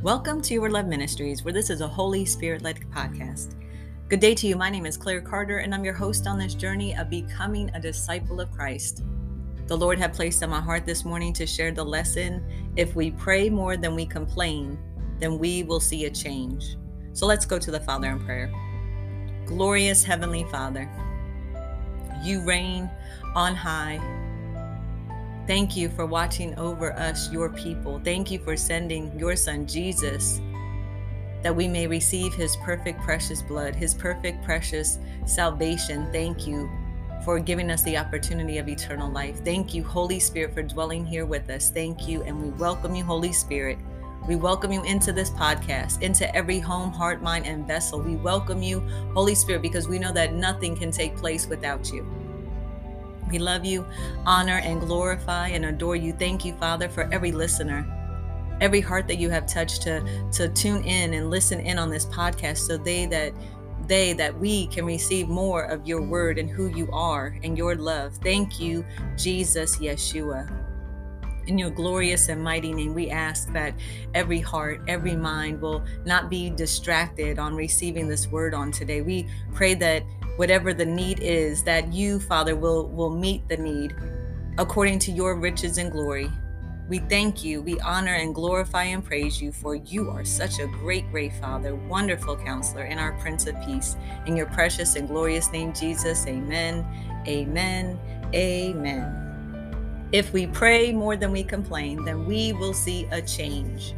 Welcome to Your Love Ministries, where this is a Holy Spirit led podcast. Good day to you. My name is Claire Carter, and I'm your host on this journey of becoming a disciple of Christ. The Lord had placed on my heart this morning to share the lesson if we pray more than we complain, then we will see a change. So let's go to the Father in prayer. Glorious Heavenly Father, you reign on high. Thank you for watching over us, your people. Thank you for sending your Son, Jesus, that we may receive his perfect, precious blood, his perfect, precious salvation. Thank you for giving us the opportunity of eternal life. Thank you, Holy Spirit, for dwelling here with us. Thank you, and we welcome you, Holy Spirit. We welcome you into this podcast, into every home, heart, mind, and vessel. We welcome you, Holy Spirit, because we know that nothing can take place without you. We love you, honor, and glorify and adore you. Thank you, Father, for every listener, every heart that you have touched to, to tune in and listen in on this podcast so they that they that we can receive more of your word and who you are and your love. Thank you, Jesus Yeshua. In your glorious and mighty name, we ask that every heart, every mind will not be distracted on receiving this word on today. We pray that whatever the need is, that you, Father, will, will meet the need according to your riches and glory. We thank you, we honor and glorify and praise you, for you are such a great, great Father, wonderful counselor, and our Prince of Peace. In your precious and glorious name, Jesus, amen, amen, amen. If we pray more than we complain, then we will see a change.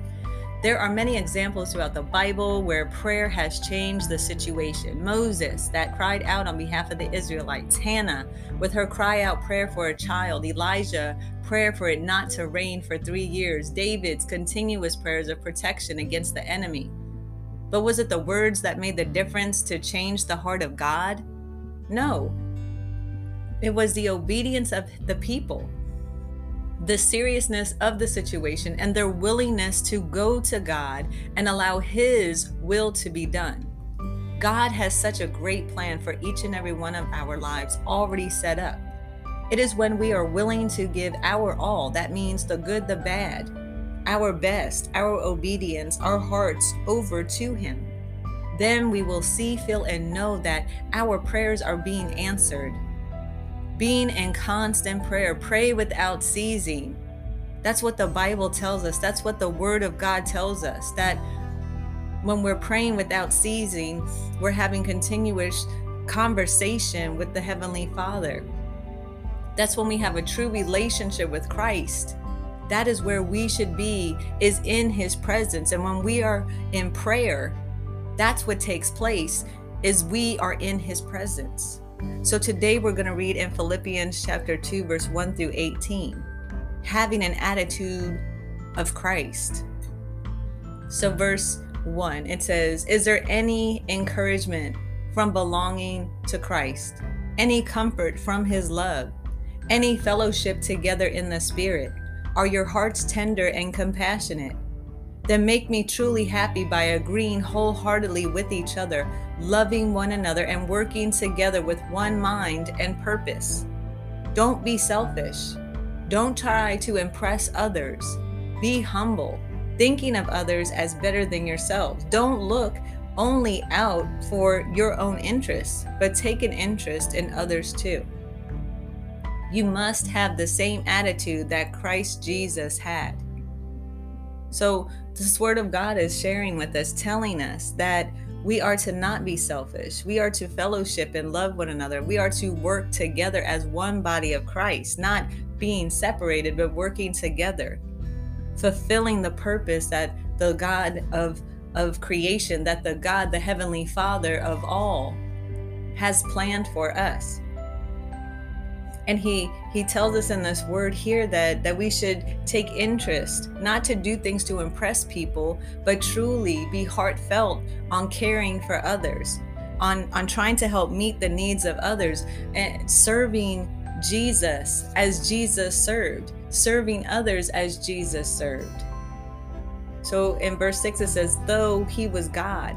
There are many examples throughout the Bible where prayer has changed the situation. Moses, that cried out on behalf of the Israelites, Hannah, with her cry out prayer for a child, Elijah, prayer for it not to rain for three years, David's continuous prayers of protection against the enemy. But was it the words that made the difference to change the heart of God? No. It was the obedience of the people the seriousness of the situation and their willingness to go to God and allow His will to be done. God has such a great plan for each and every one of our lives already set up. It is when we are willing to give our all, that means the good, the bad, our best, our obedience, our hearts over to Him. Then we will see, feel, and know that our prayers are being answered being in constant prayer, pray without ceasing. That's what the Bible tells us. That's what the Word of God tells us. That when we're praying without ceasing, we're having continuous conversation with the Heavenly Father. That's when we have a true relationship with Christ. That is where we should be, is in His presence. And when we are in prayer, that's what takes place, is we are in His presence. So today we're going to read in Philippians chapter 2, verse 1 through 18, having an attitude of Christ. So, verse 1, it says, Is there any encouragement from belonging to Christ? Any comfort from his love? Any fellowship together in the Spirit? Are your hearts tender and compassionate? Then make me truly happy by agreeing wholeheartedly with each other, loving one another, and working together with one mind and purpose. Don't be selfish. Don't try to impress others. Be humble, thinking of others as better than yourselves. Don't look only out for your own interests, but take an interest in others too. You must have the same attitude that Christ Jesus had. So, this word of God is sharing with us, telling us that we are to not be selfish. We are to fellowship and love one another. We are to work together as one body of Christ, not being separated, but working together, fulfilling the purpose that the God of, of creation, that the God, the Heavenly Father of all, has planned for us and he he tells us in this word here that that we should take interest not to do things to impress people but truly be heartfelt on caring for others on on trying to help meet the needs of others and serving Jesus as Jesus served serving others as Jesus served. So in verse 6 it says though he was God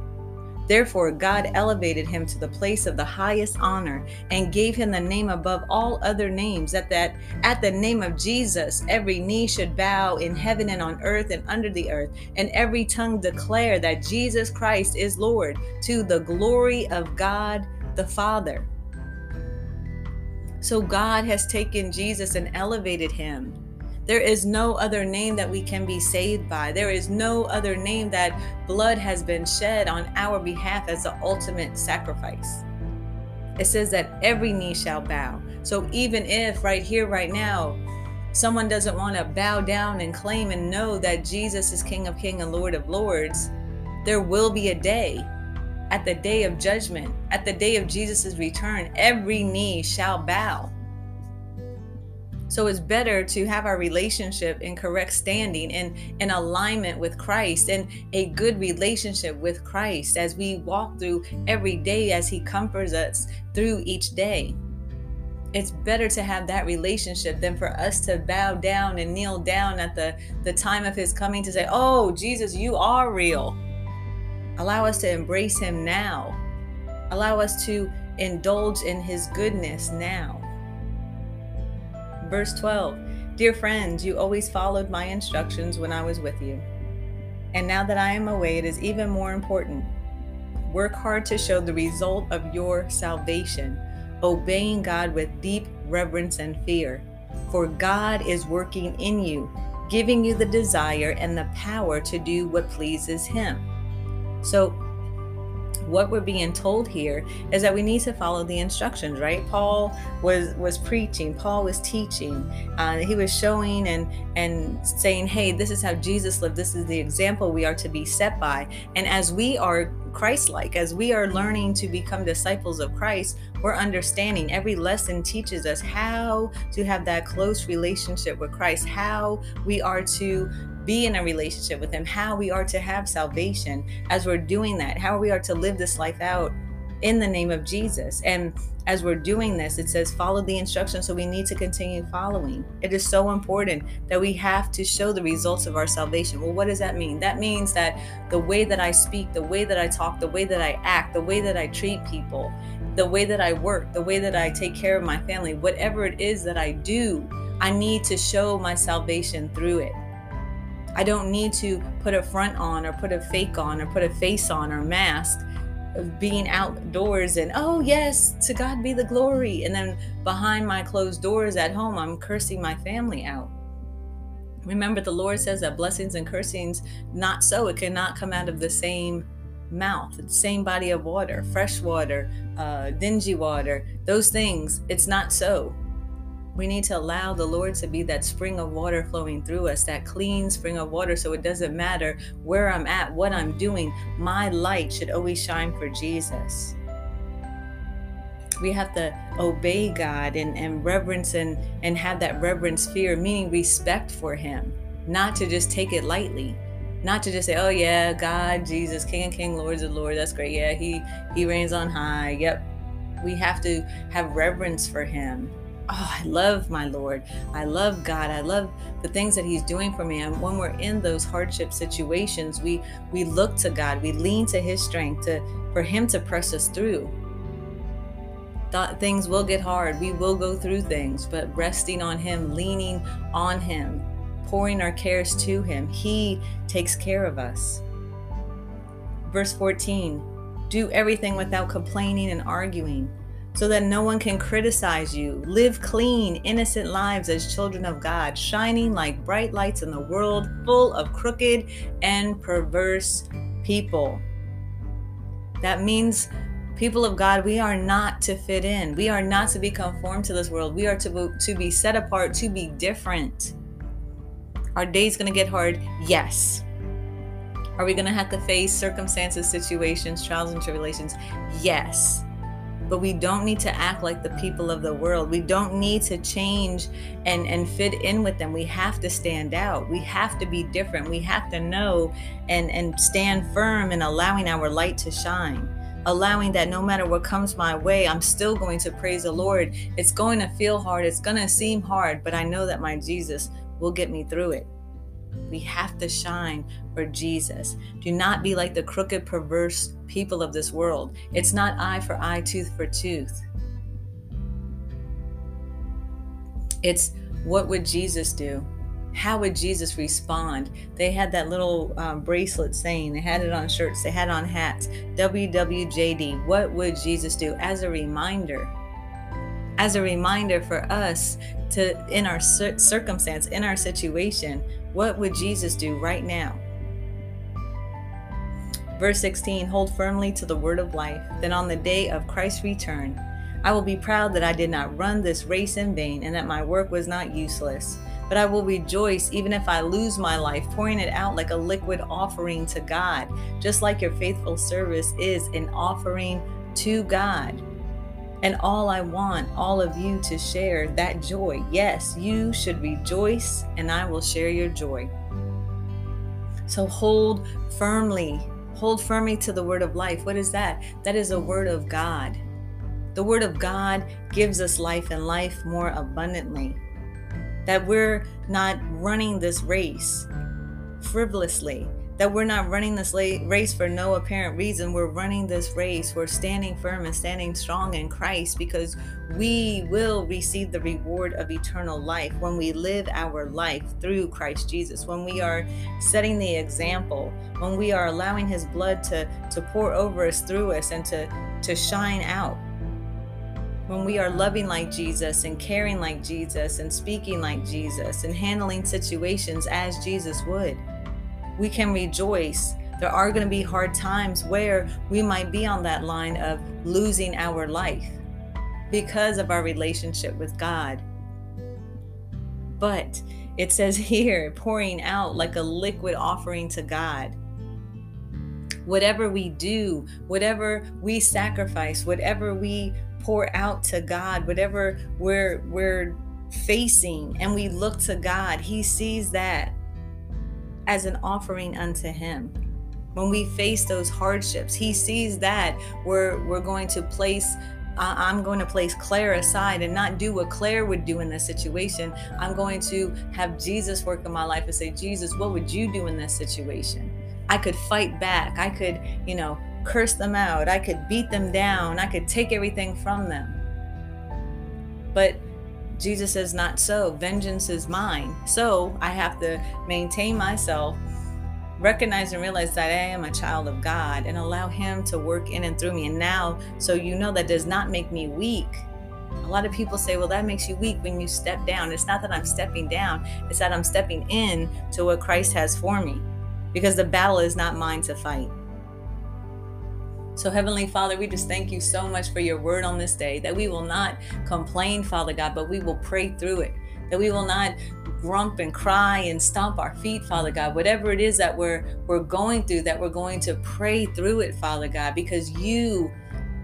Therefore, God elevated him to the place of the highest honor and gave him the name above all other names, that, that at the name of Jesus, every knee should bow in heaven and on earth and under the earth, and every tongue declare that Jesus Christ is Lord, to the glory of God the Father. So God has taken Jesus and elevated him there is no other name that we can be saved by. There is no other name that blood has been shed on our behalf as the ultimate sacrifice. It says that every knee shall bow. So even if right here, right now, someone doesn't want to bow down and claim and know that Jesus is King of Kings and Lord of Lords, there will be a day at the day of judgment, at the day of Jesus' return, every knee shall bow. So it's better to have our relationship in correct standing and in alignment with Christ and a good relationship with Christ as we walk through every day as He comforts us through each day. It's better to have that relationship than for us to bow down and kneel down at the, the time of His coming to say, Oh, Jesus, you are real. Allow us to embrace Him now. Allow us to indulge in His goodness now. Verse 12 Dear friends, you always followed my instructions when I was with you. And now that I am away, it is even more important. Work hard to show the result of your salvation, obeying God with deep reverence and fear. For God is working in you, giving you the desire and the power to do what pleases Him. So, what we're being told here is that we need to follow the instructions right? Paul was was preaching paul was teaching uh, he was showing and and saying hey this is how jesus lived this is the example we are to be set by. And as we are Christ-like as we are learning to become disciples of Christ we're understanding every lesson teaches us how to have that close relationship with Christ how we are to be in a relationship with Him, how we are to have salvation as we're doing that, how we are to live this life out in the name of Jesus. And as we're doing this, it says follow the instructions. So we need to continue following. It is so important that we have to show the results of our salvation. Well, what does that mean? That means that the way that I speak, the way that I talk, the way that I act, the way that I treat people, the way that I work, the way that I take care of my family, whatever it is that I do, I need to show my salvation through it. I don't need to put a front on or put a fake on or put a face on or mask of being outdoors and oh yes to God be the glory and then behind my closed doors at home I'm cursing my family out. Remember the Lord says that blessings and cursings not so it cannot come out of the same mouth, the same body of water, fresh water, uh, dingy water, those things. It's not so. We need to allow the Lord to be that spring of water flowing through us, that clean spring of water. So it doesn't matter where I'm at, what I'm doing, my light should always shine for Jesus. We have to obey God and, and reverence and, and have that reverence fear, meaning respect for Him, not to just take it lightly not to just say, "Oh yeah, God, Jesus, King and King, Lord of Lord, that's great. Yeah, He He reigns on high. Yep." We have to have reverence for Him oh, I love my Lord. I love God. I love the things that He's doing for me. And when we're in those hardship situations, we we look to God. We lean to His strength to for Him to press us through. Thought things will get hard. We will go through things, but resting on Him, leaning on Him, pouring our cares to Him, He takes care of us. Verse 14 Do everything without complaining and arguing so that no one can criticize you. Live clean, innocent lives as children of God, shining like bright lights in the world full of crooked and perverse people. That means, people of God, we are not to fit in. We are not to be conformed to this world. We are to, be, to be set apart, to be different. Our day's to get hard? Yes. Are we to have to face circumstances, situations, trials, and tribulations? Yes but we don't need to act like the people of the world. We don't need to change and, and fit in with them. We have to stand out. We have to be different. We have to know and, and stand firm in allowing our light to shine. allowing that no matter what comes my way, I'm still going to praise the Lord. It's going to feel hard, it's going to seem hard, but I know that my Jesus will get me through it. We have to shine for Jesus. Do not be like the crooked, perverse people of this world. It's not eye for eye, tooth for tooth. It's what would Jesus do? How would Jesus respond? They had that little um, bracelet saying, they had it on shirts, they had on hats. WWJD, what would Jesus do? As a reminder, as a reminder for us to, in our circumstance, in our situation, what would Jesus do right now? Verse 16 Hold firmly to the word of life, then on the day of Christ's return, I will be proud that I did not run this race in vain and that my work was not useless. But I will rejoice even if I lose my life, pouring it out like a liquid offering to God, just like your faithful service is an offering to God. And all I want all of you to share that joy. Yes, you should rejoice, and I will share your joy. So hold firmly, hold firmly to the word of life. What is that? That is a word of God. The word of God gives us life and life more abundantly. That we're not running this race frivolously, that we're not running this race for no apparent reason. We're running this race. We're standing firm and standing strong in Christ because we will receive the reward of eternal life when we live our life through Christ Jesus. When we are setting the example, when we are allowing his blood to, to pour over us through us and to, to shine out when we are loving like Jesus and caring like Jesus and speaking like Jesus and handling situations as Jesus would we can rejoice. There are going to be hard times where we might be on that line of losing our life because of our relationship with God. But it says here, pouring out like a liquid offering to God. Whatever we do, whatever we sacrifice, whatever we pour out to God, whatever we're we're facing and we look to God, he sees that as an offering unto him when we face those hardships he sees that we're we're going to place I'm going to place Claire aside and not do what Claire would do in this situation. I'm going to have Jesus work in my life and say, Jesus, what would you do in this situation? I could fight back. I could, you know, curse them out. I could beat them down. I could take everything from them. But Jesus says, Not so. Vengeance is mine. So I have to maintain myself, recognize and realize that I am a child of God, and allow Him to work in and through me. And now, so you know, that does not make me weak. A lot of people say, well, that makes you weak when you step down. It's not that I'm stepping down, it's that I'm stepping in to what Christ has for me because the battle is not mine to fight. So, Heavenly Father, we just thank you so much for your word on this day that we will not complain, Father God, but we will pray through it. That we will not grump and cry and stomp our feet, Father God. Whatever it is that we're we're going through, that we're going to pray through it, Father God, because you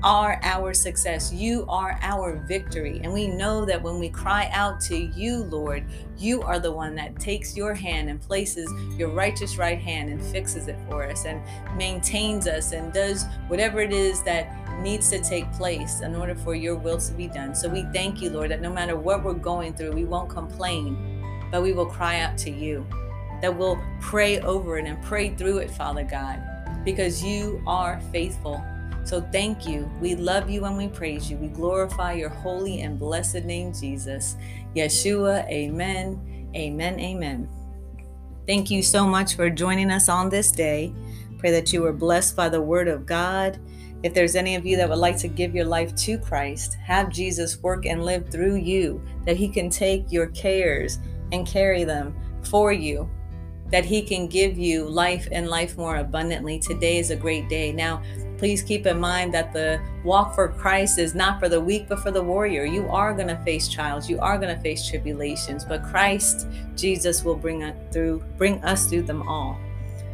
are our success. You are our victory. And we know that when we cry out to you, Lord, you are the one that takes your hand and places your righteous right hand and fixes it for us and maintains us and does whatever it is that needs to take place in order for your will to be done. So we thank you, Lord, that no matter what we're going through, we won't complain, but we will cry out to you. That we'll pray over it and pray through it, Father God, because you are faithful so thank you. We love you and we praise you. We glorify your holy and blessed name, Jesus. Yeshua, amen, amen, amen. Thank you so much for joining us on this day. Pray that you were blessed by the word of God. If there's any of you that would like to give your life to Christ, have Jesus work and live through you, that he can take your cares and carry them for you, that he can give you life and life more abundantly. Today is a great day. Now, Please keep in mind that the walk for Christ is not for the weak, but for the warrior. You are going to face trials, you are going to face tribulations, but Christ, Jesus, will bring us through, bring us through them all.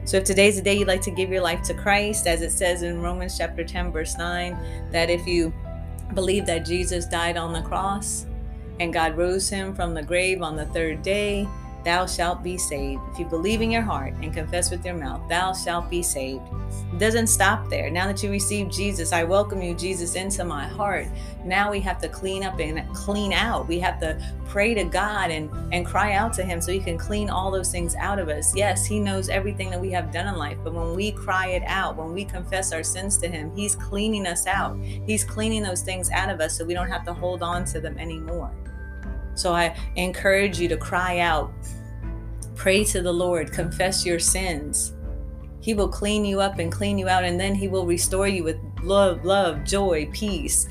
So if today's the day you'd like to give your life to Christ, as it says in Romans chapter 10, verse 9, that if you believe that Jesus died on the cross and God rose him from the grave on the third day, thou shalt be saved. If you believe in your heart and confess with your mouth, thou shalt be saved. It doesn't stop there. Now that you receive Jesus, I welcome you, Jesus, into my heart. Now we have to clean up and clean out. We have to pray to God and, and cry out to Him so He can clean all those things out of us. Yes, He knows everything that we have done in life, but when we cry it out, when we confess our sins to Him, He's cleaning us out. He's cleaning those things out of us so we don't have to hold on to them anymore. So I encourage you to cry out, pray to the Lord, confess your sins. He will clean you up and clean you out, and then He will restore you with love, love, joy, peace,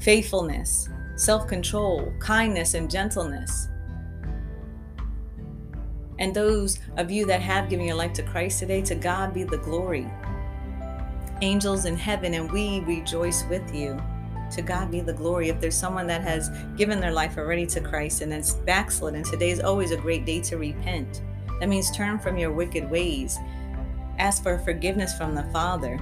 faithfulness, self control, kindness, and gentleness. And those of you that have given your life to Christ today, to God be the glory. Angels in heaven, and we rejoice with you. To God be the glory. If there's someone that has given their life already to Christ and it's backslidden, today is always a great day to repent. That means turn from your wicked ways. Ask for forgiveness from the Father,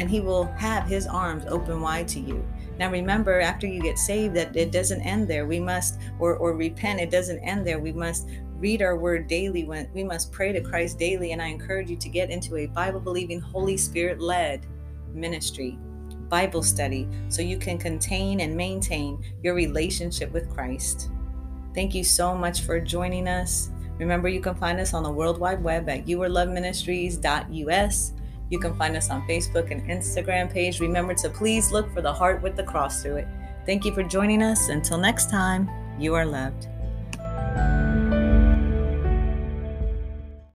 and He will have His arms open wide to you. Now remember, after you get saved, that it doesn't end there. We must, or, or repent, it doesn't end there. We must read our word daily. When we must pray to Christ daily. And I encourage you to get into a Bible believing, Holy Spirit led ministry. Bible study so you can contain and maintain your relationship with Christ. Thank you so much for joining us. Remember, you can find us on the World Wide Web at yourloveministries.us. You can find us on Facebook and Instagram page. Remember to please look for the heart with the cross through it. Thank you for joining us. Until next time, you are loved.